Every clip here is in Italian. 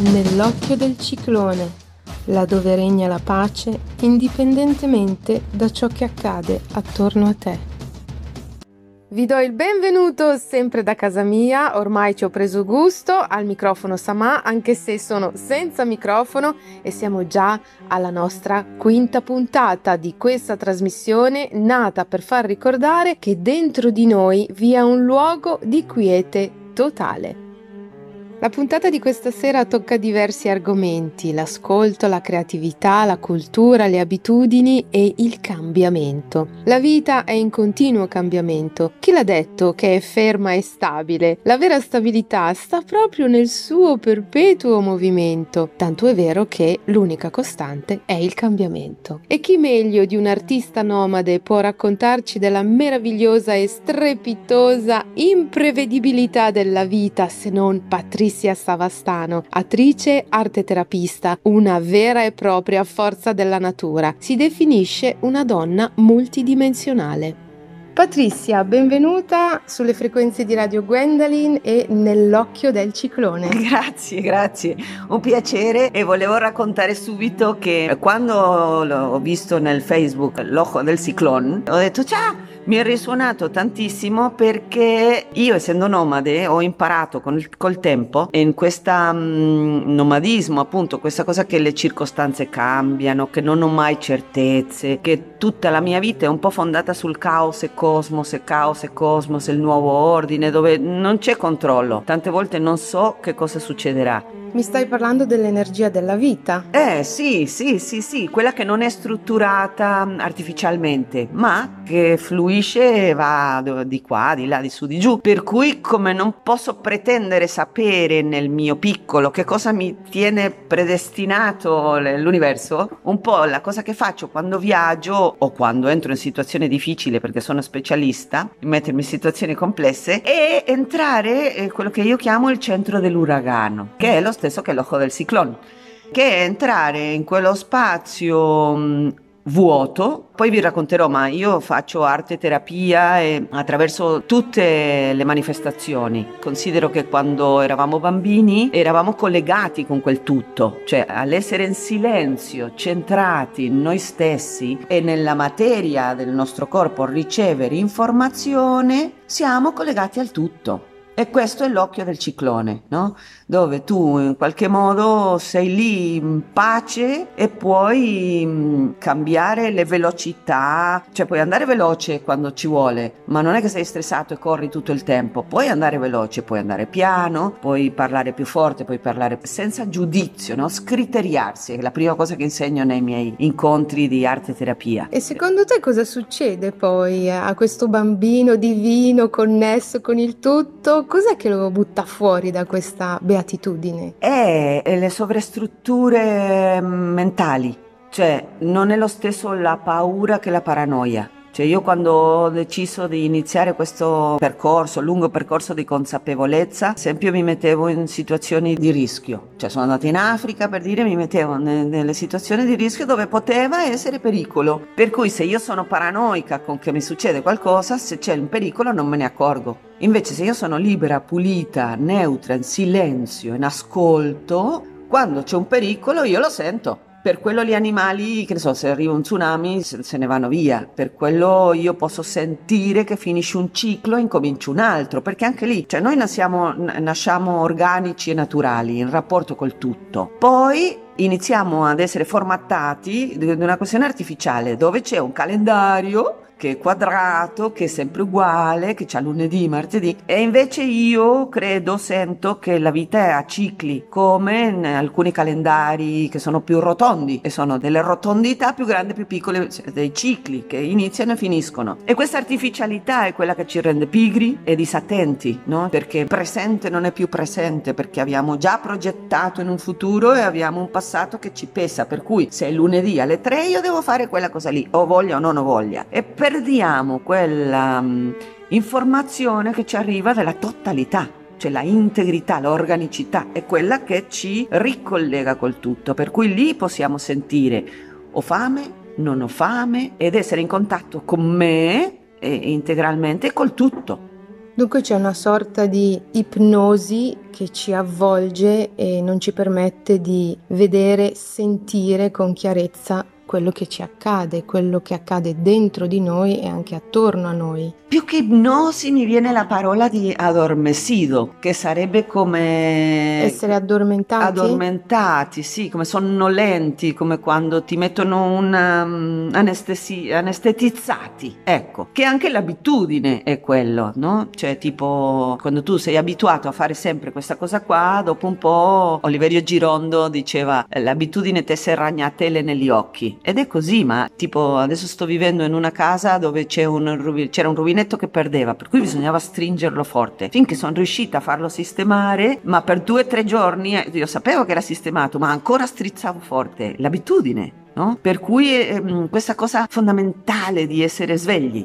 Nell'occhio del ciclone, laddove regna la pace indipendentemente da ciò che accade attorno a te. Vi do il benvenuto sempre da casa mia, ormai ci ho preso gusto al microfono Samà, anche se sono senza microfono e siamo già alla nostra quinta puntata di questa trasmissione nata per far ricordare che dentro di noi vi è un luogo di quiete totale. La puntata di questa sera tocca diversi argomenti, l'ascolto, la creatività, la cultura, le abitudini e il cambiamento. La vita è in continuo cambiamento. Chi l'ha detto che è ferma e stabile? La vera stabilità sta proprio nel suo perpetuo movimento, tanto è vero che l'unica costante è il cambiamento. E chi meglio di un artista nomade può raccontarci della meravigliosa e strepitosa imprevedibilità della vita se non Patrizia Patricia Savastano, attrice arte terapista, una vera e propria forza della natura. Si definisce una donna multidimensionale. Patrizia, benvenuta sulle frequenze di Radio Gwendolyn e nell'occhio del ciclone. Grazie, grazie. Un piacere e volevo raccontare subito che quando ho visto nel Facebook l'occhio del ciclone, ho detto ciao mi è risuonato tantissimo perché io essendo nomade ho imparato con il, col tempo in questo um, nomadismo appunto questa cosa che le circostanze cambiano, che non ho mai certezze, che tutta la mia vita è un po' fondata sul caos e cosmos e caos e cosmos, il nuovo ordine dove non c'è controllo, tante volte non so che cosa succederà. Mi stai parlando dell'energia della vita? Eh sì, sì, sì, sì, quella che non è strutturata artificialmente, ma che fluisce e va di qua, di là, di su, di giù. Per cui come non posso pretendere sapere nel mio piccolo che cosa mi tiene predestinato l'universo, un po' la cosa che faccio quando viaggio o quando entro in situazioni difficili perché sono specialista, mettermi in situazioni complesse, è entrare in quello che io chiamo il centro dell'uragano, che è lo stesso che l'ojo del ciclone, che è entrare in quello spazio mh, vuoto. Poi vi racconterò, ma io faccio arte terapia e attraverso tutte le manifestazioni. Considero che quando eravamo bambini eravamo collegati con quel tutto, cioè all'essere in silenzio, centrati in noi stessi e nella materia del nostro corpo ricevere informazione, siamo collegati al tutto. E questo è l'occhio del ciclone, no? dove tu in qualche modo sei lì in pace e puoi mm, cambiare le velocità, cioè puoi andare veloce quando ci vuole, ma non è che sei stressato e corri tutto il tempo, puoi andare veloce, puoi andare piano, puoi parlare più forte, puoi parlare senza giudizio, no? scriteriarsi, è la prima cosa che insegno nei miei incontri di arte terapia. E secondo te cosa succede poi a questo bambino divino connesso con il tutto? Cos'è che lo butta fuori da questa beatitudine? È le sovrastrutture mm, mentali, cioè non è lo stesso la paura che la paranoia. Cioè io quando ho deciso di iniziare questo percorso, lungo percorso di consapevolezza, sempre mi mettevo in situazioni di rischio. Cioè sono andata in Africa per dire mi mettevo nelle situazioni di rischio dove poteva essere pericolo. Per cui se io sono paranoica con che mi succede qualcosa, se c'è un pericolo non me ne accorgo. Invece se io sono libera, pulita, neutra, in silenzio, in ascolto, quando c'è un pericolo io lo sento. Per quello gli animali, che ne so, se arriva un tsunami se ne vanno via. Per quello io posso sentire che finisce un ciclo e incomincia un altro. Perché anche lì, cioè noi nasciamo, nasciamo organici e naturali in rapporto col tutto. Poi iniziamo ad essere formattati di una questione artificiale dove c'è un calendario che è quadrato, che è sempre uguale, che c'ha lunedì, martedì. E invece io credo, sento che la vita è a cicli, come in alcuni calendari che sono più rotondi e sono delle rotondità più grandi, più piccole, cioè dei cicli che iniziano e finiscono. E questa artificialità è quella che ci rende pigri e disattenti, no? Perché presente non è più presente, perché abbiamo già progettato in un futuro e abbiamo un passato che ci pesa, per cui se è lunedì alle 3 io devo fare quella cosa lì, o voglia o non ho voglia. E per perdiamo quella um, informazione che ci arriva dalla totalità, cioè la integrità, l'organicità, è quella che ci ricollega col tutto, per cui lì possiamo sentire ho fame, non ho fame ed essere in contatto con me e integralmente col tutto. Dunque c'è una sorta di ipnosi che ci avvolge e non ci permette di vedere, sentire con chiarezza quello che ci accade, quello che accade dentro di noi e anche attorno a noi. Più che ipnosi mi viene la parola di adormecido, che sarebbe come... Essere addormentati? Addormentati, sì, come sonnolenti, come quando ti mettono un um, anestesi- anestetizzati, ecco, che anche l'abitudine è quello, no? Cioè tipo quando tu sei abituato a fare sempre questa cosa qua, dopo un po' Oliverio Girondo diceva l'abitudine te se ragnatele negli occhi ed è così, ma tipo adesso sto vivendo in una casa dove un, c'era un rubinetto che perdeva, per cui bisognava stringerlo forte. Finché sono riuscita a farlo sistemare, ma per due o tre giorni eh, io sapevo che era sistemato, ma ancora strizzavo forte. L'abitudine. No? Per cui eh, questa cosa fondamentale di essere svegli,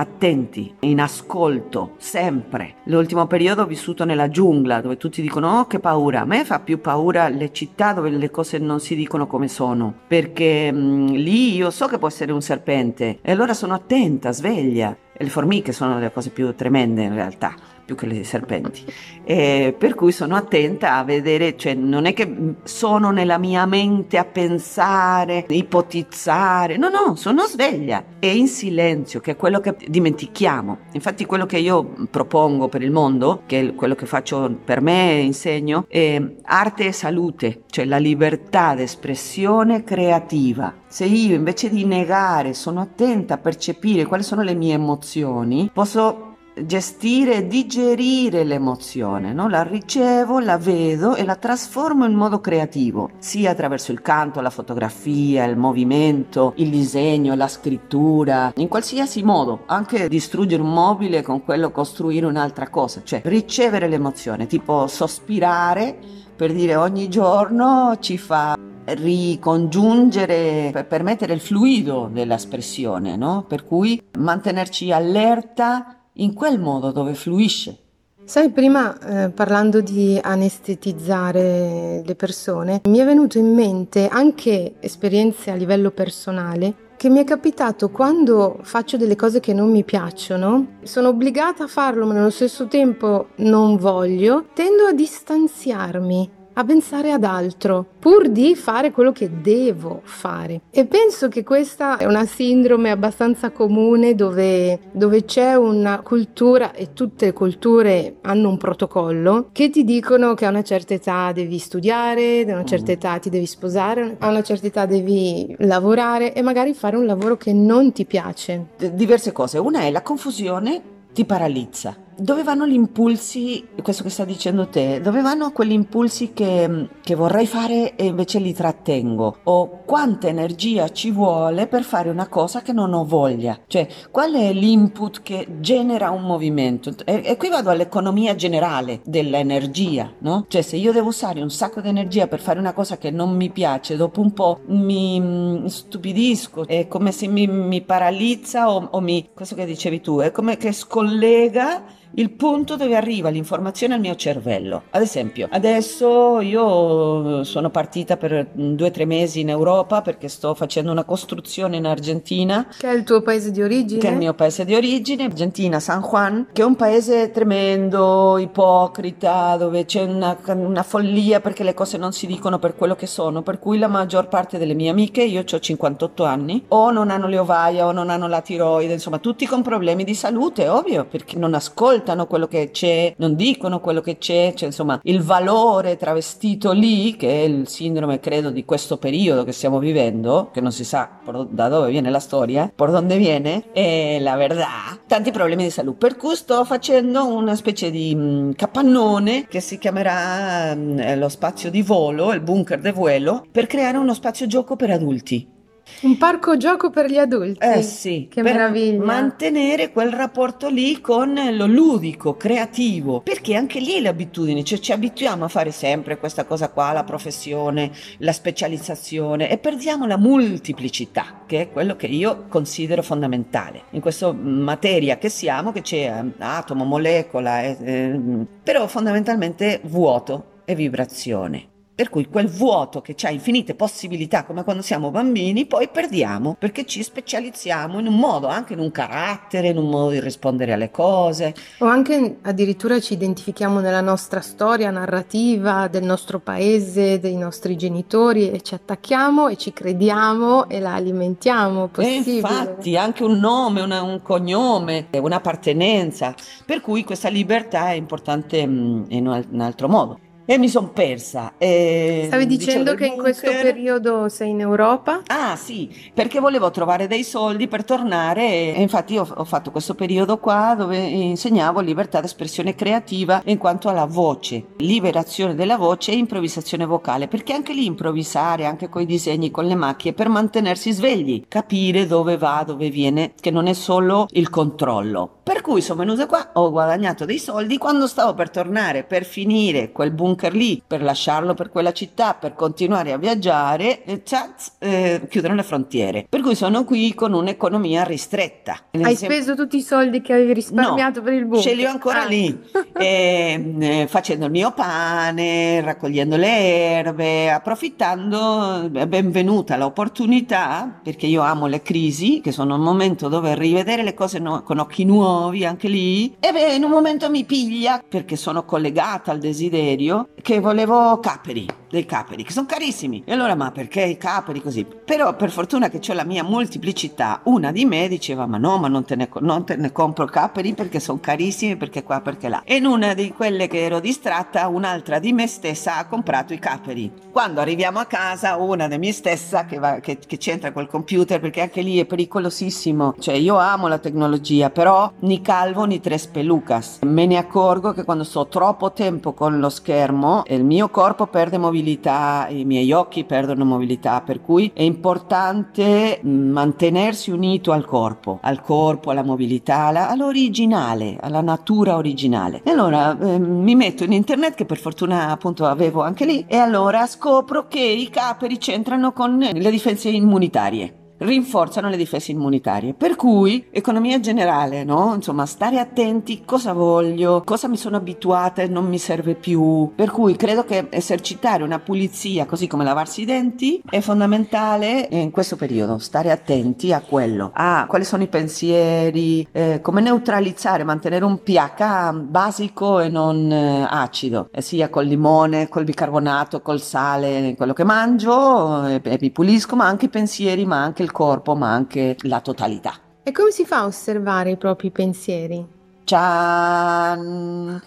attenti, in ascolto, sempre. L'ultimo periodo ho vissuto nella giungla dove tutti dicono oh che paura, a me fa più paura le città dove le cose non si dicono come sono, perché mh, mm, lì io so che può essere un serpente e allora sono attenta, sveglia. E le formiche sono le cose più tremende in realtà più che le serpenti. E per cui sono attenta a vedere, cioè non è che sono nella mia mente a pensare, ipotizzare, no, no, sono sveglia e in silenzio, che è quello che dimentichiamo. Infatti quello che io propongo per il mondo, che è quello che faccio per me insegno, è arte e salute, cioè la libertà d'espressione creativa. Se io invece di negare sono attenta a percepire quali sono le mie emozioni, posso gestire digerire l'emozione, no? la ricevo, la vedo e la trasformo in modo creativo, sia attraverso il canto, la fotografia, il movimento, il disegno, la scrittura, in qualsiasi modo, anche distruggere un mobile con quello costruire un'altra cosa, cioè ricevere l'emozione, tipo sospirare per dire ogni giorno ci fa ricongiungere per permettere il fluido dell'espressione, no? Per cui mantenerci allerta in quel modo dove fluisce. Sai, prima eh, parlando di anestetizzare le persone, mi è venuto in mente anche esperienze a livello personale che mi è capitato quando faccio delle cose che non mi piacciono, sono obbligata a farlo ma nello stesso tempo non voglio, tendo a distanziarmi a pensare ad altro, pur di fare quello che devo fare. E penso che questa è una sindrome abbastanza comune dove, dove c'è una cultura, e tutte le culture hanno un protocollo, che ti dicono che a una certa età devi studiare, a una certa mm. età ti devi sposare, a una certa età devi lavorare e magari fare un lavoro che non ti piace. Diverse cose. Una è la confusione ti paralizza dove vanno gli impulsi, questo che sta dicendo te, dove vanno quegli impulsi che, che, vorrei fare e invece li trattengo? O quanta energia ci vuole per fare una cosa che non ho voglia? Cioè, qual è l'input che genera un movimento? E, e qui vado all'economia generale dell'energia, no? Cioè, se io devo usare un sacco di energia per fare una cosa che non mi piace, dopo un po' mi, mi stupidisco, è come se mi, mi paralizza o, o mi, questo che dicevi tu, è come che scollega il punto dove arriva l'informazione al mio cervello. Ad esempio, adesso io sono partita per due o tre mesi in Europa perché sto facendo una costruzione in Argentina. Che è il tuo paese di origine? Che è il mio paese di origine, Argentina, San Juan, che è un paese tremendo, ipocrita, dove c'è una, una follia perché le cose non si dicono per quello che sono, per cui la maggior parte delle mie amiche, io ho 58 anni, o non hanno le ovaie o non hanno la tiroide, insomma tutti con problemi di salute, ovvio, perché non ascoltano ascoltano quello che c'è, non dicono quello che c'è, cioè insomma il valore travestito lì, che è il sindrome credo di questo periodo che stiamo vivendo, che non si sa da dove viene la storia, por dove viene, è la verità, tanti problemi di salute. Per cui sto facendo una specie di mh, mm, capannone che si chiamerà mh, mm, lo spazio di volo, il bunker de vuelo, per creare uno spazio gioco per adulti. Un parco gioco per gli adulti. Eh sì, che meraviglia. Mantenere quel rapporto lì con lo ludico, creativo, perché anche lì le abitudini, cioè ci abituiamo a fare sempre questa cosa qua, la professione, la specializzazione e perdiamo la multiplicità, che è quello che io considero fondamentale. In questa materia che siamo, che c'è eh, atomo, molecola, eh, eh, però fondamentalmente vuoto e vibrazione Per cui quel vuoto che ha infinite possibilità, come quando siamo bambini, poi perdiamo perché ci specializziamo in un modo, anche in un carattere, in un modo di rispondere alle cose. O anche addirittura ci identifichiamo nella nostra storia narrativa del nostro paese, dei nostri genitori e ci attacchiamo e ci crediamo e la alimentiamo. Possibile. E infatti anche un nome, una, un cognome, un'appartenenza. Per cui questa libertà è importante mm, in un altro modo e mi sono persa. E Stavi dicendo che in questo periodo sei in Europa? Ah sì, perché volevo trovare dei soldi per tornare e infatti ho, ho fatto questo periodo qua dove insegnavo libertà d'espressione creativa in quanto alla voce, liberazione della voce e improvvisazione vocale, perché anche lì improvvisare, anche con i disegni, con le macchie, per mantenersi svegli, capire dove va, dove viene, che non è solo il controllo. Per cui sono venuta qua, ho guadagnato dei soldi, quando stavo per tornare, per finire quel bunker bunker lì per lasciarlo per quella città, per continuare a viaggiare, e chaz, eh, chiudono le frontiere. Per cui sono qui con un'economia ristretta. Hai sem- speso tutti i soldi che avevi risparmiato no, per il bunker? Ce li ho ancora ah. lì, e, eh, facendo il mio pane, raccogliendo le erbe, approfittando, è benvenuta l'opportunità, perché io amo le crisi, che sono un momento dove rivedere le cose no- con occhi nuovi, anche lì, e beh, in un momento mi piglia, perché sono collegata al desiderio, che volevo caperi, dei caperi, che sono carissimi. E allora, ma perché i caperi così? Però per fortuna che ho la mia moltiplicità, una di me diceva, ma no, ma non te ne, non te ne compro caperi perché sono carissimi, perché qua, perché là. E in una di quelle che ero distratta, un'altra di me stessa ha comprato i caperi. Quando arriviamo a casa, una di me stessa che, va, che, che c'entra col computer, perché anche lì è pericolosissimo. Cioè, io amo la tecnologia, però ni calvo ni tres pelucas. Me ne accorgo che quando sto troppo tempo con lo schermo, il mio corpo perde mobilità, i miei occhi perdono mobilità, per cui è importante mm, mantenersi unito al corpo, al corpo, alla mobilità, all'originale, alla natura originale. E allora eh, mi metto in internet, che per fortuna appunto avevo anche lì, e allora scopro che i caperi c'entrano con le difese immunitarie rinforzano le difese immunitarie. Per cui, economia generale, no? Insomma, stare attenti cosa voglio, cosa mi sono abituata e non mi serve più. Per cui credo che esercitare una pulizia, così come lavarsi i denti, è fondamentale in questo periodo. Stare attenti a quello, a quali sono i pensieri, eh, come neutralizzare, mantenere un pH basico e non eh, acido, eh, sia col limone, col bicarbonato, col sale, quello che mangio e, e mi pulisco, ma anche i pensieri, ma anche il il corpo ma anche la totalità. E come si fa a osservare i propri pensieri? Ciao!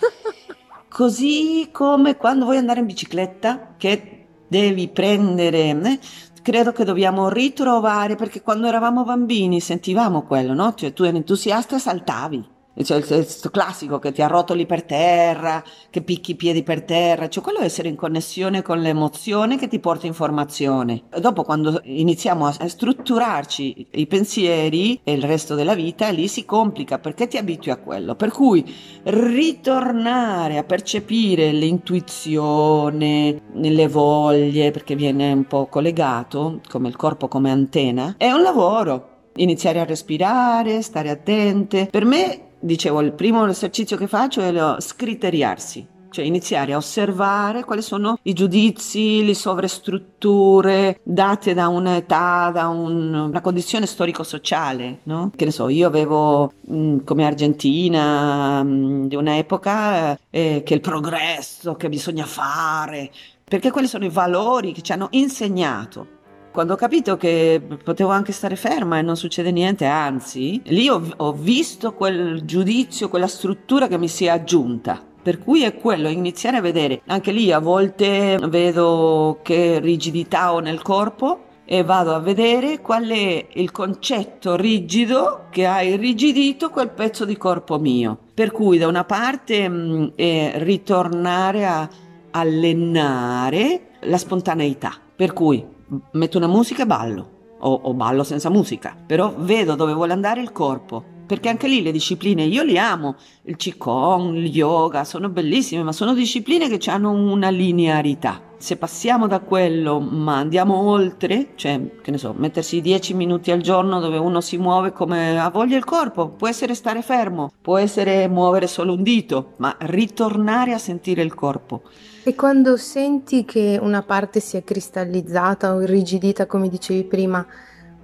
Così come quando vuoi andare in bicicletta, che devi prendere... Eh, credo che dobbiamo ritrovare, perché quando eravamo bambini sentivamo quello, no? Cioè tu eri entusiasta e saltavi cioè il, il classico che ti arrotoli per terra, che picchi i piedi per terra, cioè quello è essere in connessione con l'emozione che ti porta informazione. Dopo quando iniziamo a strutturarci i pensieri e il resto della vita, lì si complica perché ti abitui a quello. Per cui ritornare a percepire l'intuizione, le voglie, perché viene un po' collegato, come il corpo come antenna, è un lavoro. Iniziare a respirare, stare attente. Per me dicevo, il primo esercizio che faccio è lo scriteriarsi, cioè iniziare a osservare quali sono i giudizi, le sovrastrutture date da un'età, da un, una condizione storico-sociale, no? Che ne so, io avevo mh, come Argentina mh, di un'epoca eh, che il progresso che bisogna fare, perché quelli sono i valori che ci hanno insegnato quando ho capito che potevo anche stare ferma e non succede niente, anzi, lì ho, ho visto quel giudizio, quella struttura che mi si è aggiunta. Per cui è quello, iniziare a vedere. Anche lì a volte vedo che rigidità ho nel corpo e vado a vedere qual è il concetto rigido che ha irrigidito quel pezzo di corpo mio. Per cui da una parte mh, mm, è ritornare a allenare la spontaneità. Per cui metto una musica e ballo, o, o ballo senza musica, però vedo dove vuole andare il corpo perché anche lì le discipline io li amo, il Qigong, il yoga, sono bellissime, ma sono discipline che hanno una linearità. Se passiamo da quello ma andiamo oltre, cioè, che ne so, mettersi 10 minuti al giorno dove uno si muove come ha voglia il corpo, può essere stare fermo, può essere muovere solo un dito, ma ritornare a sentire il corpo. E quando senti che una parte si è cristallizzata o irrigidita, come dicevi prima,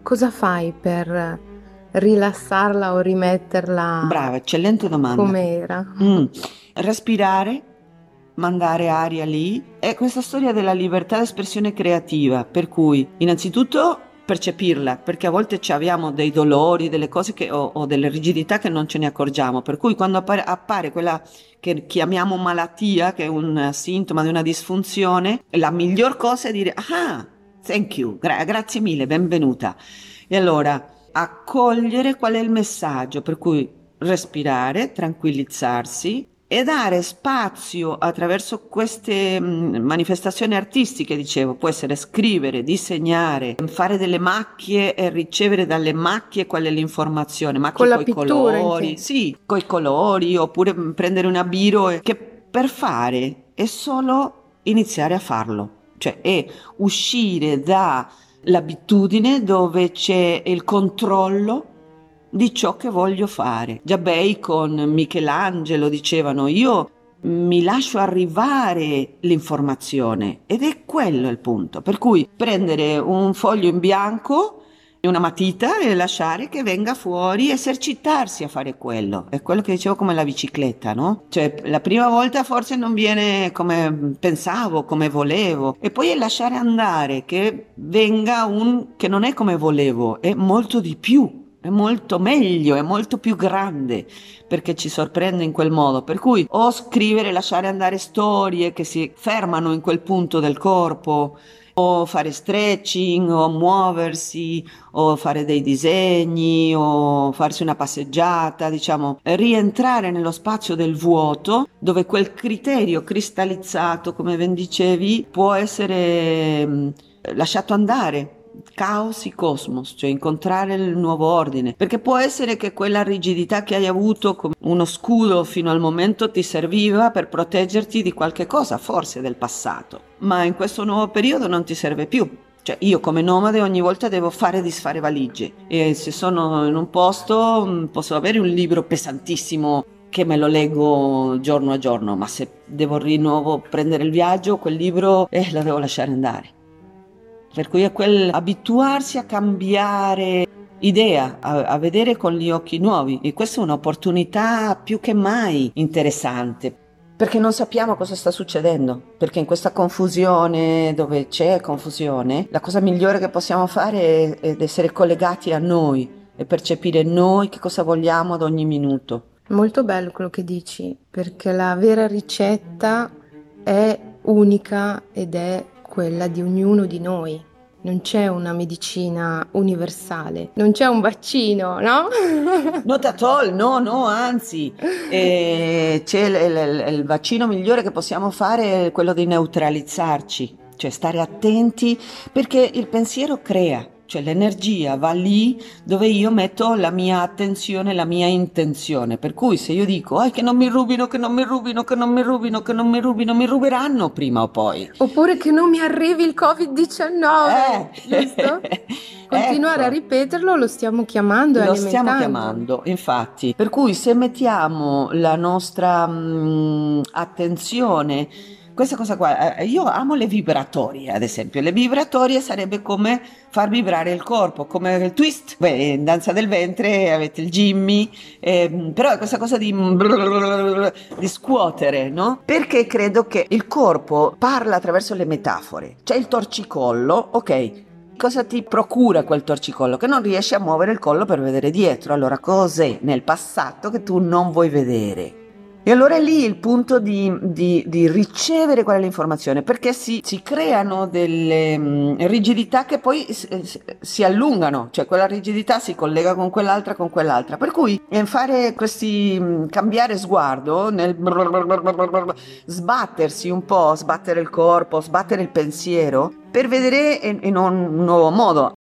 cosa fai per rilassarla o rimetterla? Brava, eccellente domanda. Come era? Mm. Respirare, mandare aria lì. È questa storia della libertà d'espressione creativa, per cui innanzitutto percepirla, perché a volte abbiamo dei dolori, delle cose che, o, o, delle rigidità che non ce ne accorgiamo, per cui quando appare, appare, quella che chiamiamo malattia, che è un sintomo di una disfunzione, la miglior cosa è dire, ah, thank you, gra- grazie mille, benvenuta. E allora accogliere qual è il messaggio, per cui respirare, tranquillizzarsi, e dare spazio attraverso queste mm, manifestazioni artistiche, dicevo, può essere scrivere, disegnare, fare delle macchie e ricevere dalle macchie qual è l'informazione, macchie con i colori, sì, con i colori, oppure prendere una biro che per fare è solo iniziare a farlo, cioè è uscire dall'abitudine dove c'è il controllo di ciò che voglio fare. Già Bacon, Michelangelo dicevano io mi lascio arrivare l'informazione ed è quello il punto. Per cui prendere un foglio in bianco una matita e lasciare che venga fuori, esercitarsi a fare quello. È quello che dicevo come la bicicletta, no? Cioè, la prima volta forse non viene come pensavo, come volevo, e poi è lasciare andare che venga un che non è come volevo, è molto di più è molto meglio, è molto più grande perché ci sorprende in quel modo. Per cui o scrivere, lasciare andare storie che si fermano in quel punto del corpo, o fare stretching, o muoversi, o fare dei disegni, o farsi una passeggiata, diciamo, rientrare nello spazio del vuoto dove quel criterio cristallizzato, come ben dicevi, può essere lasciato andare caos e cosmos, cioè incontrare il nuovo ordine, perché può essere che quella rigidità che hai avuto come uno scudo fino al momento ti serviva per proteggerti di qualche cosa, forse del passato, ma in questo nuovo periodo non ti serve più. Cioè io come nomade ogni volta devo fare disfare valigie e se sono in un posto mm, posso avere un libro pesantissimo che me lo leggo giorno a giorno, ma se devo di nuovo prendere il viaggio, quel libro eh, lo devo lasciare andare. Per cui è quel abituarsi a cambiare idea, a, a, vedere con gli occhi nuovi. E questa è un'opportunità più che mai interessante. Perché non sappiamo cosa sta succedendo, perché in questa confusione dove c'è confusione, la cosa migliore che possiamo fare è, è essere collegati a noi e percepire noi che cosa vogliamo ad ogni minuto. Molto bello quello che dici, perché la vera ricetta è unica ed è quella di ognuno di noi. Non c'è una medicina universale, non c'è un vaccino, no? Not at all, no, no, anzi, eh, c'è il, il, il vaccino migliore che possiamo fare è quello di neutralizzarci, cioè stare attenti perché il pensiero crea cioè l'energia va lì dove io metto la mia attenzione, la mia intenzione. Per cui se io dico ah, che non mi rubino, che non mi rubino, che non mi rubino, che non mi rubino, mi ruberanno prima o poi. Oppure che non mi arrivi il Covid-19, eh. giusto? Continuare ecco. a ripeterlo lo stiamo chiamando. Lo stiamo chiamando, infatti. Per cui se mettiamo la nostra mh, mm, attenzione questa cosa qua, eh, io amo le vibratorie, ad esempio. Le vibratorie sarebbe come far vibrare il corpo, come il twist. Beh, in danza del ventre avete il Jimmy, eh, però è questa cosa di, di scuotere, no? Perché credo che il corpo parla attraverso le metafore. C'è il torcicollo, ok, cosa ti procura quel torcicollo? Che non riesci a muovere il collo per vedere dietro. Allora, cos'è nel passato che tu non vuoi vedere? E allora è lì il punto di, di, di ricevere quella informazione, perché si, si creano delle rigidità che poi si, si, allungano, cioè quella rigidità si collega con quell'altra, con quell'altra. Per cui fare questi cambiare sguardo, nel sbattersi un po', sbattere il corpo, sbattere il pensiero, per vedere in, in un nuovo modo.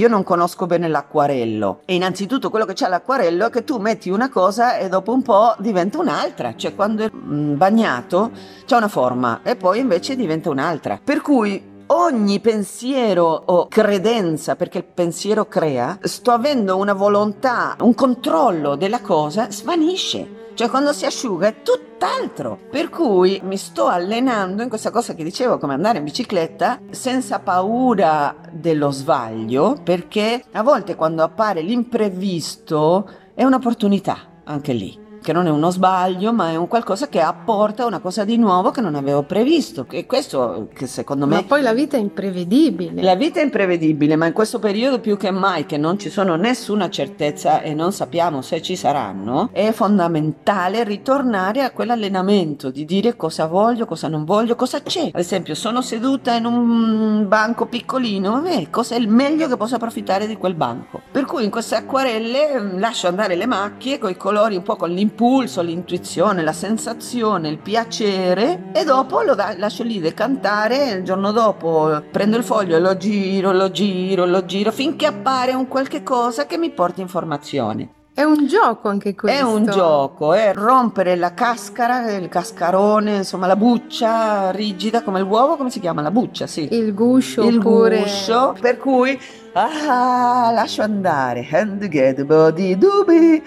Io non conosco bene l'acquarello e innanzitutto quello che c'è all'acquarello è che tu metti una cosa e dopo un po' diventa un'altra, cioè quando è mm, bagnato c'è una forma e poi invece diventa un'altra. Per cui ogni pensiero o credenza, perché il pensiero crea, sto avendo una volontà, un controllo della cosa, svanisce. Cioè quando si asciuga è tutt'altro. Per cui mi sto allenando in questa cosa che dicevo, come andare in bicicletta, senza paura dello sbaglio, perché a volte quando appare l'imprevisto è un'opportunità anche lì che non è uno sbaglio, ma è un qualcosa che apporta una cosa di nuovo che non avevo previsto. E questo che secondo me... Ma poi la vita è imprevedibile. La vita è imprevedibile, ma in questo periodo più che mai, che non ci sono nessuna certezza e non sappiamo se ci saranno, è fondamentale ritornare a quell'allenamento di dire cosa voglio, cosa non voglio, cosa c'è. Ad esempio, sono seduta in un banco piccolino, vabbè, cosa è il meglio che posso approfittare di quel banco. Per cui in queste acquarelle mm, lascio andare le macchie con i colori un po' con l'impulso l'impulso, l'intuizione, la sensazione, il piacere e dopo lo da- lascio lì decantare il giorno dopo prendo il foglio e lo giro, lo giro, lo giro finché appare un qualche cosa che mi porta informazione. È un gioco anche questo. È un gioco, è rompere la cascara, il cascarone, insomma la buccia rigida come l'uovo, come si chiama? La buccia, sì. Il guscio il oppure... guscio, per cui ah, lascio andare, and get body dubi,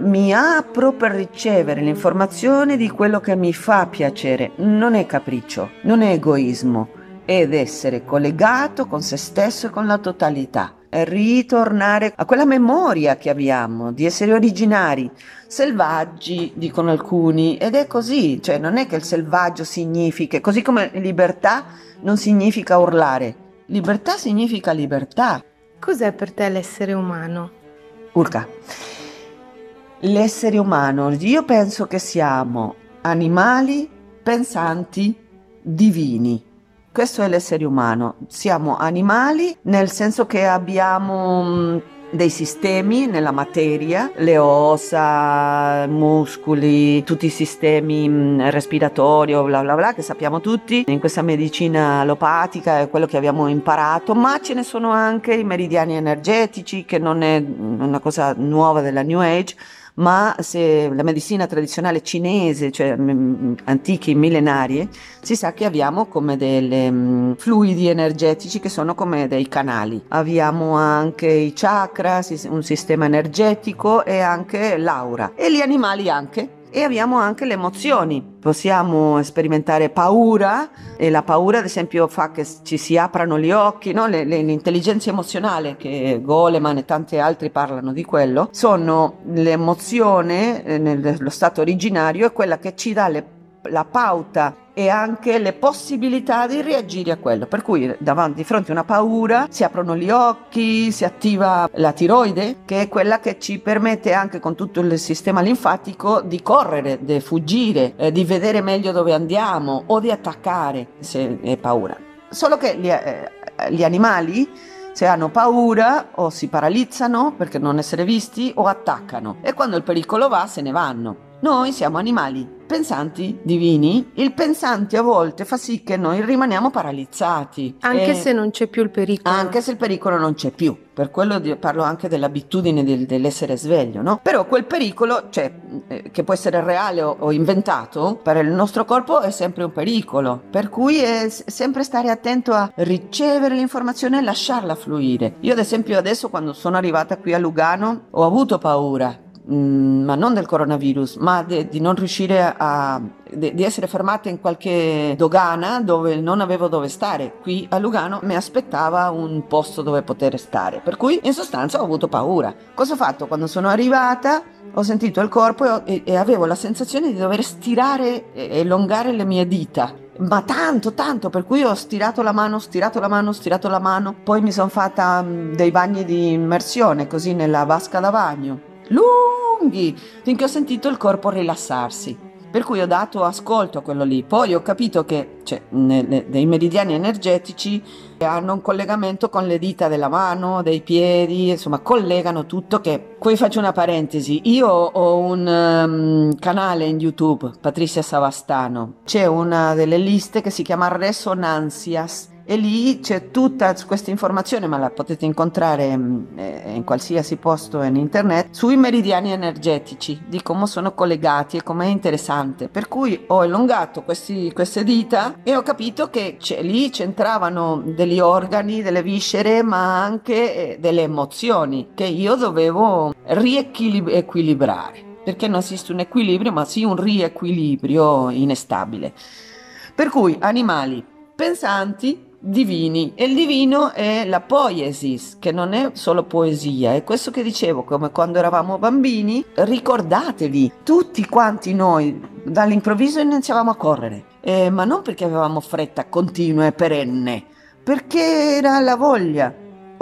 mi apro per ricevere l'informazione di quello che mi fa piacere. Non è capriccio, non è egoismo, ed essere collegato con se stesso e con la totalità. È ritornare a quella memoria che abbiamo di essere originari, selvaggi, dicono alcuni, ed è così, cioè non è che il selvaggio significa, così come libertà non significa urlare, libertà significa libertà. Cos'è per te l'essere umano? Urca l'essere umano. Io penso che siamo animali pensanti divini. Questo è l'essere umano. Siamo animali nel senso che abbiamo mm, dei sistemi nella materia, le ossa, muscoli, tutti i sistemi mm, respiratori, bla bla bla, che sappiamo tutti in questa medicina allopatica, è quello che abbiamo imparato, ma ce ne sono anche i meridiani energetici, che non è una cosa nuova della New Age ma se la medicina tradizionale cinese, cioè mm, mm, antiche, millenarie, si sa che abbiamo come dei mm, fluidi energetici che sono come dei canali. Abbiamo anche i chakra, un sistema energetico e anche l'aura e gli animali anche e abbiamo anche le emozioni. Possiamo sperimentare paura e la paura ad esempio fa che ci si aprano gli occhi, no? le, le, l'intelligenza emozionale che Goleman e tanti altri parlano di quello, sono l'emozione eh, nello stato originario è quella che ci dà le la pauta e anche le possibilità di reagire a quello. Per cui davanti di fronte a una paura si aprono gli occhi, si attiva la tiroide, che è quella che ci permette anche con tutto il sistema linfatico di correre, di fuggire, eh, di vedere meglio dove andiamo o di attaccare se è paura. Solo che gli, eh, gli animali se hanno paura o si paralizzano perché non essere visti o attaccano e quando il pericolo va se ne vanno. Noi siamo animali pensanti divini. Il pensante a volte fa sì che noi rimaniamo paralizzati. Anche se non c'è più il pericolo. Anche se il pericolo non c'è più. Per quello parlo anche dell'abitudine del, dell'essere sveglio, no? Però quel pericolo, cioè, eh, che può essere reale o, o, inventato, per il nostro corpo è sempre un pericolo. Per cui è sempre stare attento a ricevere l'informazione e lasciarla fluire. Io ad esempio adesso quando sono arrivata qui a Lugano ho avuto paura Mm, ma non del coronavirus, ma de, di non riuscire a de, di essere fermata in qualche dogana dove non avevo dove stare. Qui a Lugano mi aspettava un posto dove poter stare, per cui in sostanza ho avuto paura. Cosa ho fatto quando sono arrivata? Ho sentito il corpo e, e avevo la sensazione di dover stirare e elongare le mie dita ma tanto, tanto, per cui ho stirato la mano, stirato la mano, stirato la mano, poi mi sono fatta mm, dei bagni di immersione così nella vasca da bagno. Lunghi finché ho sentito il corpo rilassarsi. Per cui ho dato ascolto a quello lì. Poi ho capito che cioè, dei meridiani energetici hanno un collegamento con le dita della mano, dei piedi, insomma, collegano tutto. Che qui faccio una parentesi. Io ho un um, canale in YouTube, Patrizia Savastano. C'è una delle liste che si chiama Resonanzias e lì c'è tutta questa informazione, ma la potete incontrare mm, eh, in qualsiasi posto in internet, sui meridiani energetici, di come sono collegati e com'è interessante. Per cui ho allungato questi, queste dita e ho capito che lì c'entravano degli organi, delle viscere, ma anche eh, delle emozioni che io dovevo riequilibrare. Perché non esiste un equilibrio, ma sì un riequilibrio inestabile. Per cui animali pensanti divini. E il divino è la poiesis che non è solo poesia. È questo che dicevo come quando eravamo bambini ricordatevi tutti quanti noi dall'improvviso iniziavamo a correre. Eh, ma non perché avevamo fretta continua e perenne perché era la voglia.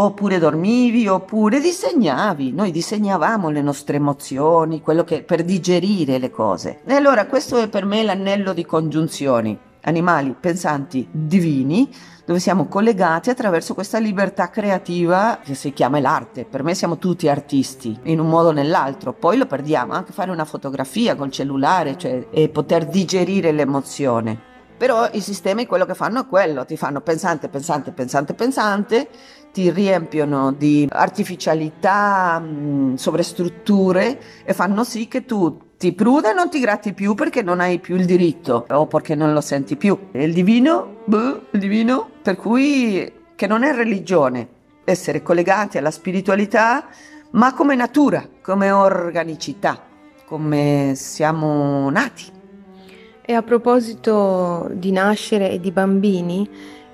Oppure dormivi oppure disegnavi. Noi disegnavamo le nostre emozioni quello che per digerire le cose. E allora questo è per me l'anello di congiunzioni animali pensanti divini dove siamo collegati attraverso questa libertà creativa che si chiama l'arte. Per me siamo tutti artisti, in un modo o nell'altro, poi lo perdiamo, anche fare una fotografia col cellulare, cioè, e poter digerire l'emozione. Però i sistemi quello che fanno è quello, ti fanno pensante, pensante, pensante, pensante, ti riempiono di artificialità, mh, sovrastrutture e fanno sì che tu ti pruda e non ti gratti più perché non hai più il diritto o perché non lo senti più. E il divino, boh, il divino, per cui che non è religione, essere collegati alla spiritualità, ma come natura, come organicità, come siamo nati. E a proposito di nascere e di bambini,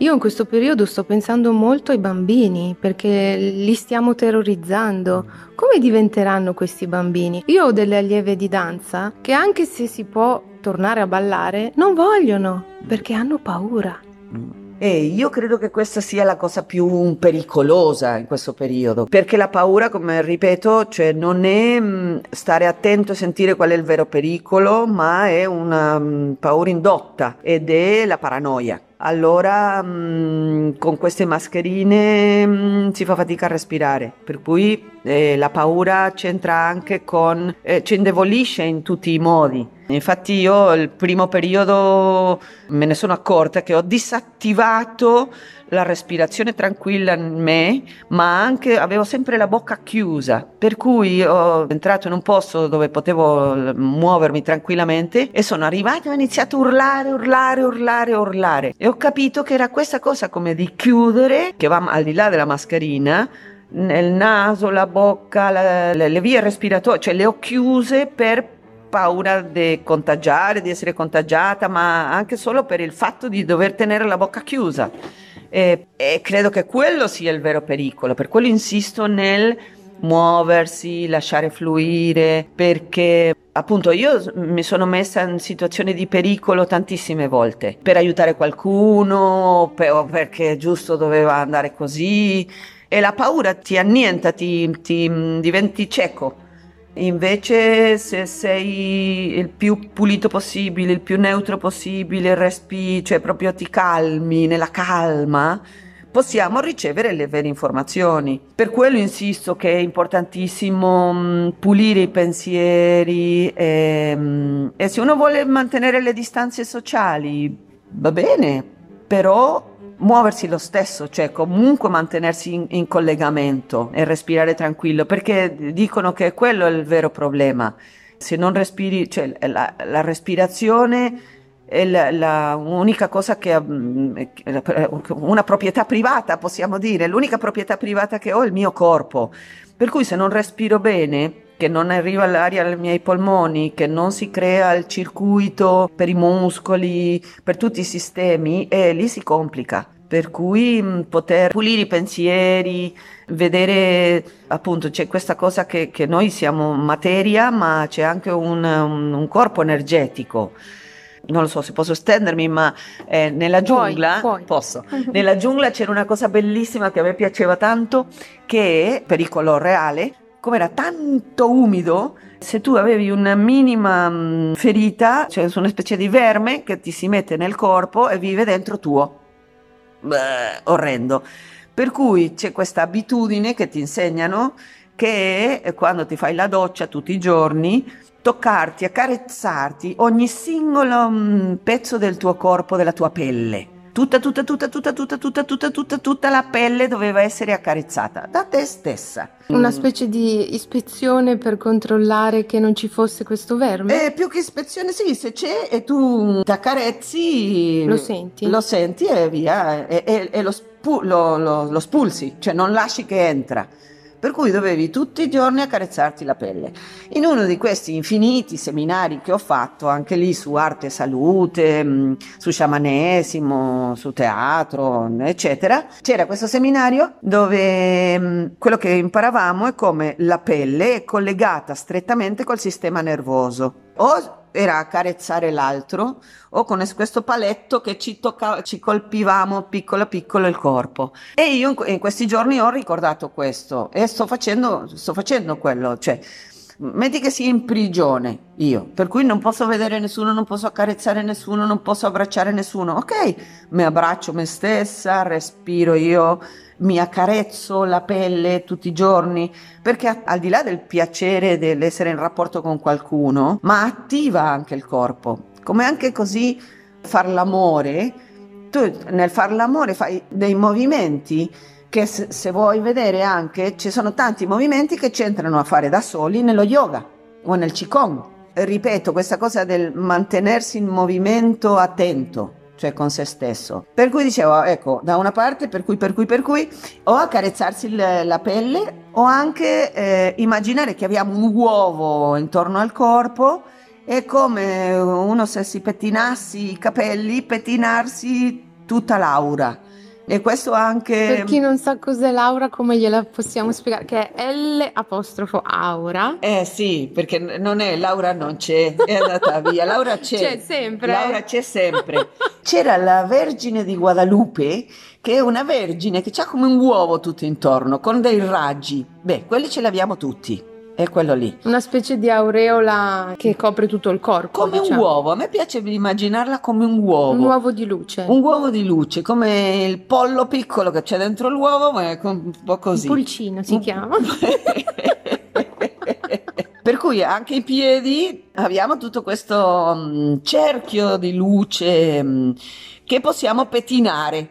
io in questo periodo sto pensando molto ai bambini perché li stiamo terrorizzando. Come diventeranno questi bambini? Io ho delle allieve di danza che anche se si può tornare a ballare, non vogliono perché hanno paura. E io credo che questa sia la cosa più pericolosa in questo periodo, perché la paura, come ripeto, cioè non è mm, stare attento e sentire qual è il vero pericolo, ma è una mm, paura indotta ed è la paranoia allora mh, mm, con queste mascherine mh, mm, si fa fatica a respirare, per cui eh, la paura c'entra anche con, eh, ci indebolisce in tutti i modi. Infatti io il primo periodo me ne sono accorta che ho disattivato la respirazione tranquilla in me, ma anche avevo sempre la bocca chiusa, per cui ho entrato in un posto dove potevo muovermi tranquillamente e sono arrivata e ho iniziato a urlare, urlare, urlare, urlare e ho capito che era questa cosa come di chiudere, che va al di là della mascherina, nel naso, la bocca, la, le, le vie respiratorie, cioè le ho chiuse per paura di contagiare, di essere contagiata, ma anche solo per il fatto di dover tenere la bocca chiusa. E, e credo che quello sia il vero pericolo, per quello insisto nel muoversi, lasciare fluire, perché appunto io mi sono messa in situazioni di pericolo tantissime volte. Per aiutare qualcuno, per, perché giusto doveva andare così. E la paura ti annienta, ti, ti diventi cieco. Invece se sei il più pulito possibile, il più neutro possibile, respi, cioè proprio ti calmi nella calma, possiamo ricevere le vere informazioni. Per quello insisto che è importantissimo mh, pulire i pensieri e, mh, e se uno vuole mantenere le distanze sociali, va bene, però muoversi lo stesso, cioè comunque mantenersi in, in, collegamento e respirare tranquillo, perché dicono che quello è il vero problema. Se non respiri, cioè la, la respirazione è la, la, unica cosa che mm, una proprietà privata, possiamo dire, l'unica proprietà privata che ho è il mio corpo. Per cui se non respiro bene, che non arriva l'aria ai miei polmoni, che non si crea il circuito per i muscoli, per tutti i sistemi, e lì si complica. Per cui mm, poter pulire i pensieri, vedere appunto c'è questa cosa che, che noi siamo materia, ma c'è anche un, un, un corpo energetico non lo so se posso estendermi, ma eh, nella giungla, puoi, puoi. posso, nella giungla c'era una cosa bellissima che a me piaceva tanto, che pericolo reale, come era tanto umido, se tu avevi una minima mm, ferita, cioè una specie di verme che ti si mette nel corpo e vive dentro tuo. Beh, orrendo. Per cui c'è questa abitudine che ti insegnano che quando ti fai la doccia tutti i giorni, toccarti, accarezzarti ogni singolo mm, pezzo del tuo corpo, della tua pelle Tutta, tutta, tutta, tutta, tutta, tutta, tutta, tutta, tutta la pelle doveva essere accarezzata da te stessa. Una specie di ispezione per controllare che non ci fosse questo verme? Eh, più che ispezione, sì, se c'è e tu ti accarezzi, Lo senti? lo senti e via, e, e- e lo, spu- lo- lo- lo spulsi, cioè non lasci che entra. Per cui dovevi tutti i giorni accarezzarti la pelle. In uno di questi infiniti seminari che ho fatto, anche lì su arte e salute, mh, su sciamanesimo, su teatro, eccetera, c'era questo seminario dove mh, quello che imparavamo è come la pelle è collegata strettamente col sistema nervoso. O era accarezzare l'altro o con es- questo paletto che ci, tocca- ci colpivamo piccolo piccolo il corpo. E io in questi giorni ho ricordato questo e sto facendo, sto facendo quello, cioè metti che sia in prigione io, per cui non posso vedere nessuno, non posso accarezzare nessuno, non posso abbracciare nessuno. Ok, mi abbraccio me stessa, respiro io, mi accarezzo la pelle tutti i giorni, perché al di là del piacere dell'essere in rapporto con qualcuno, ma attiva anche il corpo. Come anche così far l'amore, tu nel far l'amore fai dei movimenti che se, se vuoi vedere anche, ci sono tanti movimenti che c'entrano a fare da soli nello yoga o nel qigong. Ripeto, questa cosa del mantenersi in movimento attento, cioè con se stesso. Per cui dicevo, ecco, da una parte, per cui, per cui, per cui, o accarezzarsi la pelle o anche eh, immaginare che abbiamo un uovo intorno al corpo è come uno se si pettinassi i capelli, pettinarsi tutta l'aura. E questo anche... Per chi non sa cos'è Laura, come gliela possiamo spiegare? Che è L apostrofo aura. Eh sì, perché non è Laura non c'è, è andata via. Laura c'è. C'è sempre. Laura c'è sempre. C'era la Vergine di Guadalupe, che è una vergine che ha come un uovo tutto intorno, con dei raggi. Beh, quelli ce l'abbiamo tutti. È quello lì. Una specie di aureola che copre tutto il corpo. Come un diciamo. uovo, a me piace immaginarla come un uovo. Un uovo di luce. Un uovo di luce, come il pollo piccolo che c'è dentro l'uovo, ma è un po' così. Un pulcino si Un- chiama. per cui anche i piedi abbiamo tutto questo mm, cerchio di luce mm, che possiamo pettinare.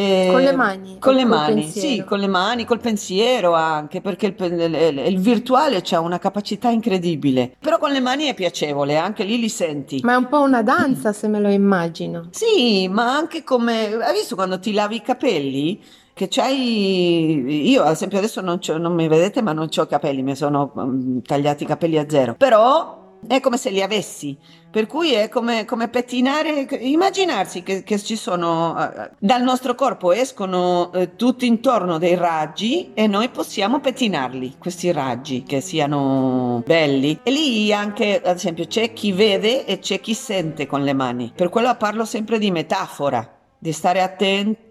Eh, Con le mani, Con le mani, pensiero. sì, con le mani, col pensiero anche, perché il, il- virtuale ha una capacità incredibile. Però con le mani è piacevole, anche lì li senti. Ma è un po' una danza se me lo immagino. Sì, ma anche come... Hai visto quando ti lavi i capelli? Che c'hai... Io, ad esempio, adesso non, non mi vedete, ma non ho capelli, mi sono mm, tagliati i capelli a zero. Però è come se li avessi. Per cui è come, come pettinare... Immaginarsi che, che ci sono... eh, dal nostro corpo escono eh, tutti intorno dei raggi e noi possiamo pettinarli, questi raggi, che siano belli. E lì anche, ad esempio, c'è chi vede e c'è chi sente con le mani. Per quello parlo sempre di metafora, di stare attenti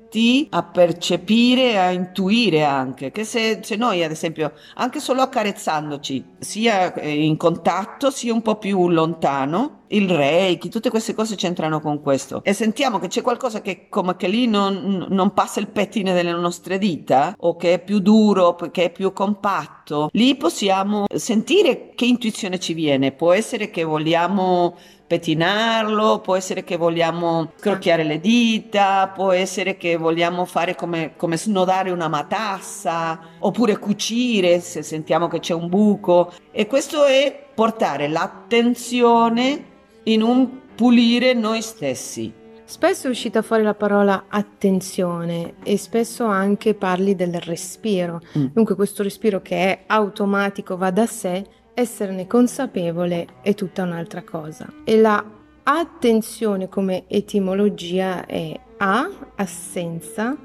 a percepire, a intuire anche, che se, se noi ad esempio anche solo accarezzandoci, sia eh, in contatto sia un po' più lontano, il reiki, tutte queste cose c'entrano con questo. E sentiamo che c'è qualcosa che come che lì non, non passa il pettine delle nostre dita o che è più duro, che è più compatto, lì possiamo sentire che intuizione ci viene, può essere che vogliamo pettinarlo, può essere che vogliamo crocchiare le dita, può essere che vogliamo fare come, come snodare una matassa, oppure cucire se sentiamo che c'è un buco. E questo è portare l'attenzione in un pulire noi stessi. Spesso è uscita fuori la parola attenzione e spesso anche parli del respiro. Mm. Dunque questo respiro che è automatico va da sé, esserne consapevole è tutta un'altra cosa. E la attenzione come etimologia è a assenza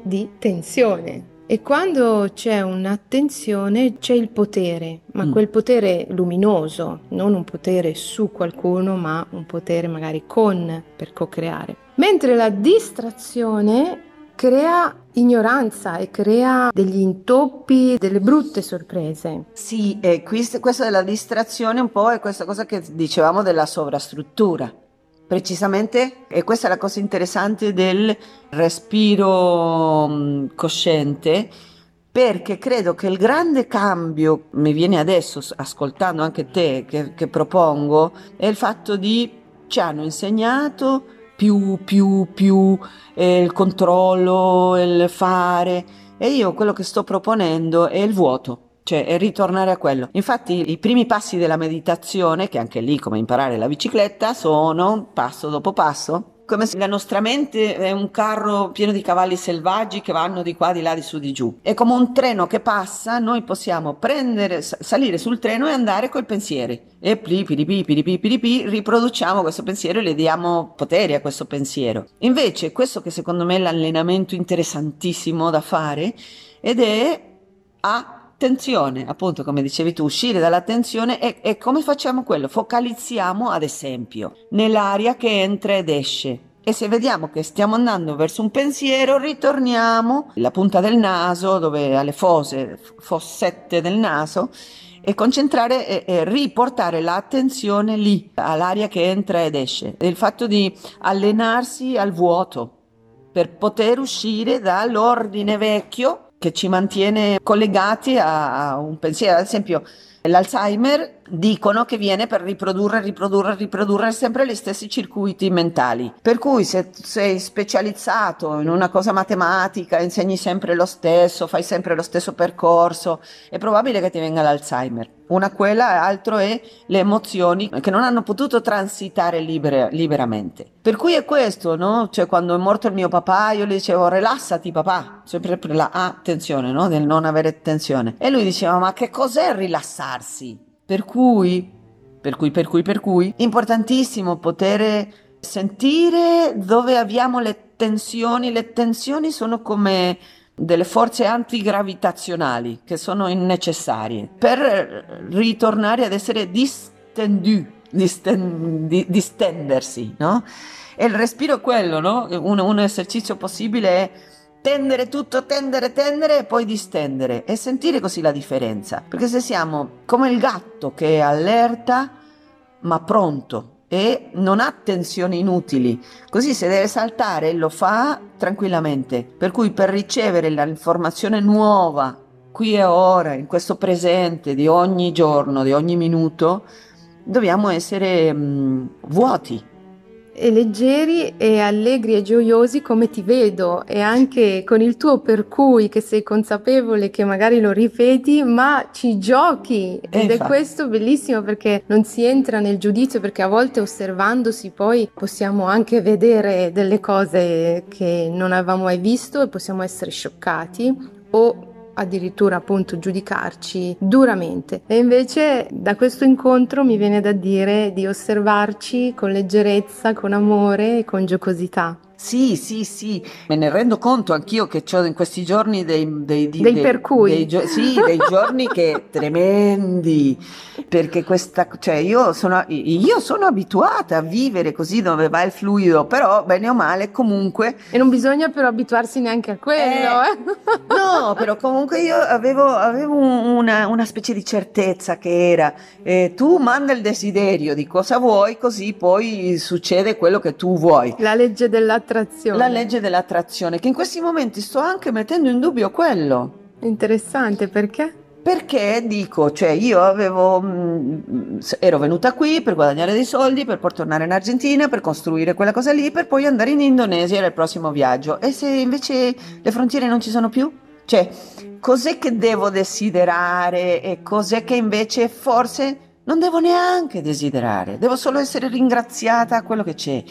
di tensione. E quando c'è un'attenzione c'è il potere, ma Mm. quel potere luminoso, non un potere su qualcuno, ma un potere magari con per co-creare. Mentre la distrazione crea ignoranza e crea degli intoppi, delle brutte sorprese. Sì, e quest- questa della distrazione un po' è questa cosa che dicevamo della sovrastruttura. Precisamente, e questa è la cosa interessante del respiro mh, cosciente, perché credo che il grande cambio, mi viene adesso ascoltando anche te che, che propongo, è il fatto di ci hanno insegnato più, più, più, eh, il controllo, il fare. E io quello che sto proponendo è il vuoto cioè è ritornare a quello. Infatti i primi passi della meditazione, che anche lì come imparare la bicicletta, sono passo dopo passo, come se la nostra mente è un carro pieno di cavalli selvaggi che vanno di qua, di là, di su, di giù. È come un treno che passa, noi possiamo prendere, salire sul treno e andare col pensiero. E pli, piripi, piripi, piripi, riproduciamo questo pensiero e le diamo potere a questo pensiero. Invece, questo che secondo me è l'allenamento interessantissimo da fare ed è a tensione, appunto come dicevi tu, uscire dalla tensione e, e come facciamo quello? Focalizziamo ad esempio nell'aria che entra ed esce. E se vediamo che stiamo andando verso un pensiero, ritorniamo alla punta del naso, dove alle fose, fossette del naso, e concentrare e, e, riportare l'attenzione lì, all'aria che entra ed esce. il fatto di allenarsi al vuoto per poter uscire dall'ordine vecchio che ci mantiene collegati a, un pensiero. Ad esempio, l'Alzheimer dicono che viene per riprodurre, riprodurre, riprodurre sempre gli stessi circuiti mentali. Per cui se sei specializzato in una cosa matematica, insegni sempre lo stesso, fai sempre lo stesso percorso, è probabile che ti venga l'Alzheimer. Una quella, altro è le emozioni che non hanno potuto transitare libere, liberamente. Per cui è questo, no? Cioè quando è morto il mio papà io gli dicevo rilassati papà, sempre la attenzione, no? Del non avere tensione. E lui diceva ma che cos'è rilassarsi? Per cui, per cui, per cui, per cui, importantissimo poter sentire dove abbiamo le tensioni. Le tensioni sono come delle forze antigravitazionali che sono necessarie per ritornare ad essere distendu, disten, di, distendersi, no? E il respiro è quello, no? Un, un esercizio possibile è tendere tutto, tendere, tendere e poi distendere e sentire così la differenza. Perché se siamo come il gatto che è allerta ma pronto e non ha tensioni inutili, così se deve saltare lo fa tranquillamente. Per cui per ricevere l'informazione nuova qui e ora, in questo presente di ogni giorno, di ogni minuto, dobbiamo essere mh, mm, vuoti e leggeri e allegri e gioiosi come ti vedo e anche con il tuo per cui che sei consapevole che magari lo ripeti ma ci giochi. Ed è questo bellissimo perché non si entra nel giudizio perché a volte osservandosi poi possiamo anche vedere delle cose che non avevamo mai visto e possiamo essere scioccati o addirittura appunto giudicarci duramente. E invece da questo incontro mi viene da dire di osservarci con leggerezza, con amore e con giocosità. Sì, sì, sì, me ne rendo conto anch'io che ho in questi giorni dei, dei, dei, dei per cui. Gio- sì, dei giorni che tremendi, perché questa, cioè io sono, io sono abituata a vivere così dove va il fluido, però bene o male comunque... E non bisogna però abituarsi neanche a quello. Eh, eh. no, però comunque io avevo, avevo una, una, specie di certezza che era, eh, tu manda il desiderio di cosa vuoi, così poi succede quello che tu vuoi. La legge della dell'attrazione. La legge dell'attrazione, che in questi momenti sto anche mettendo in dubbio quello. Interessante, perché? Perché dico, cioè io avevo, mh, mm, ero venuta qui per guadagnare dei soldi, per poi tornare in Argentina, per costruire quella cosa lì, per poi andare in Indonesia era il prossimo viaggio. E se invece le frontiere non ci sono più? Cioè, cos'è che devo desiderare e cos'è che invece forse non devo neanche desiderare, devo solo essere ringraziata a quello che c'è.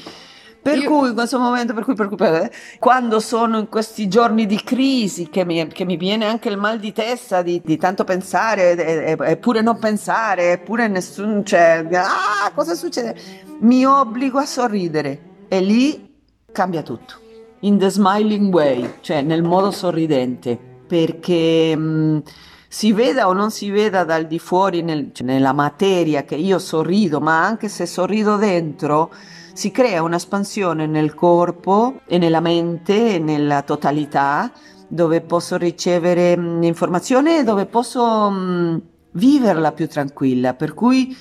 Per Io... cui in questo momento, per cui, per cui, per, quando sono in questi giorni di crisi, che mi, che mi viene anche il mal di testa di, di tanto pensare, eppure non pensare, eppure nessun, cioè, ah, cosa succede? Mi obbligo a sorridere e lì cambia tutto. In the smiling way, cioè nel modo sorridente, perché... Mh, si veda o non si veda dal di fuori nel, cioè nella materia che io sorrido, ma anche se sorrido dentro, si crea un'espansione nel corpo e nella mente e nella totalità dove posso ricevere mh, informazione e dove posso mh, viverla più tranquilla, per cui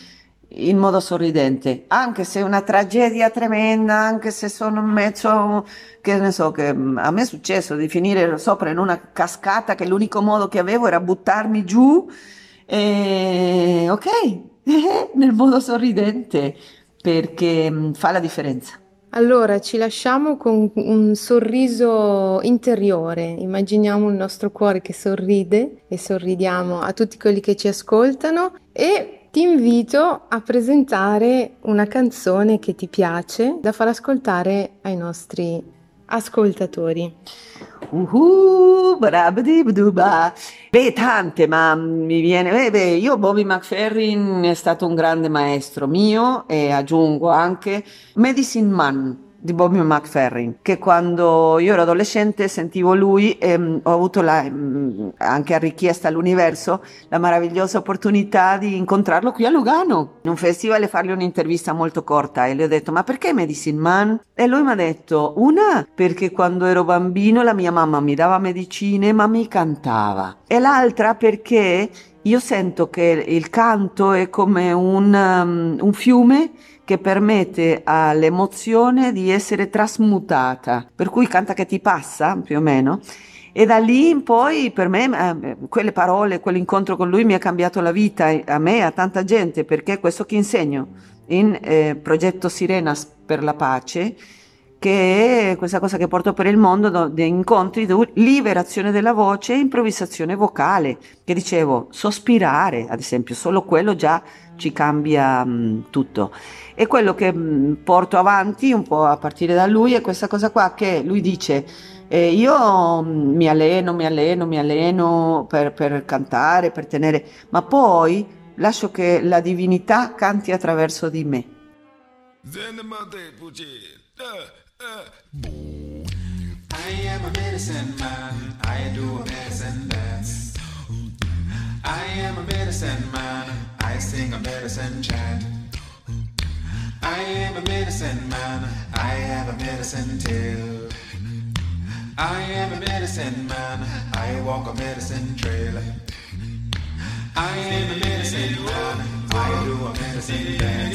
in modo sorridente, anche se è una tragedia tremenda, anche se sono in mezzo, che ne so, che a me è successo di finire sopra in una cascata che l'unico modo che avevo era buttarmi giù, e ok, nel modo sorridente, perché mm, fa la differenza. Allora ci lasciamo con un sorriso interiore, immaginiamo il nostro cuore che sorride e sorridiamo a tutti quelli che ci ascoltano e ti invito a presentare una canzone che ti piace da far ascoltare ai nostri ascoltatori. Uhu, beh, tante, ma mi viene. Beh, beh, io Bobby McFerrin è stato un grande maestro mio e aggiungo anche Medicine Man di Bobby McFerrin, che quando io ero adolescente sentivo lui e mh, ho avuto la, mh, anche a richiesta all'universo la meravigliosa opportunità di incontrarlo qui a Lugano, in un festival e fargli un'intervista molto corta e gli ho detto ma perché Medicine Man? E lui mi ha detto una perché quando ero bambino la mia mamma mi dava medicine ma mi cantava e l'altra perché io sento che il canto è come un, um, un fiume che permette all'emozione di essere trasmutata, per cui canta che ti passa, più o meno. E da lì in poi per me eh, quelle parole, quell'incontro con lui mi ha cambiato la vita, a me e a tanta gente, perché questo che insegno in eh, progetto Sirenas per la pace, che è questa cosa che porto per il mondo di incontri liberazione della voce e improvvisazione vocale, che dicevo, sospirare, ad esempio, solo quello già ci cambia mh, tutto. E quello che mh, porto avanti un po' a partire da lui è questa cosa qua che lui dice eh, io mi alleno, mi alleno, mi alleno per, per cantare, per tenere, ma poi lascio che la divinità canti attraverso di me. I am a medicine man, I do a medicine dance. I am a medicine man, I sing a medicine chant. I am a medicine man, I have a medicine tail. I am a medicine man, I walk a medicine trail. I am a medicine man, I do a medicine dance.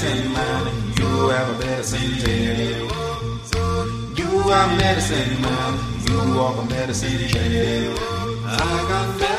Medicine man, you have a medicine tale. You are medicine man, you are medicine trail. I got melodies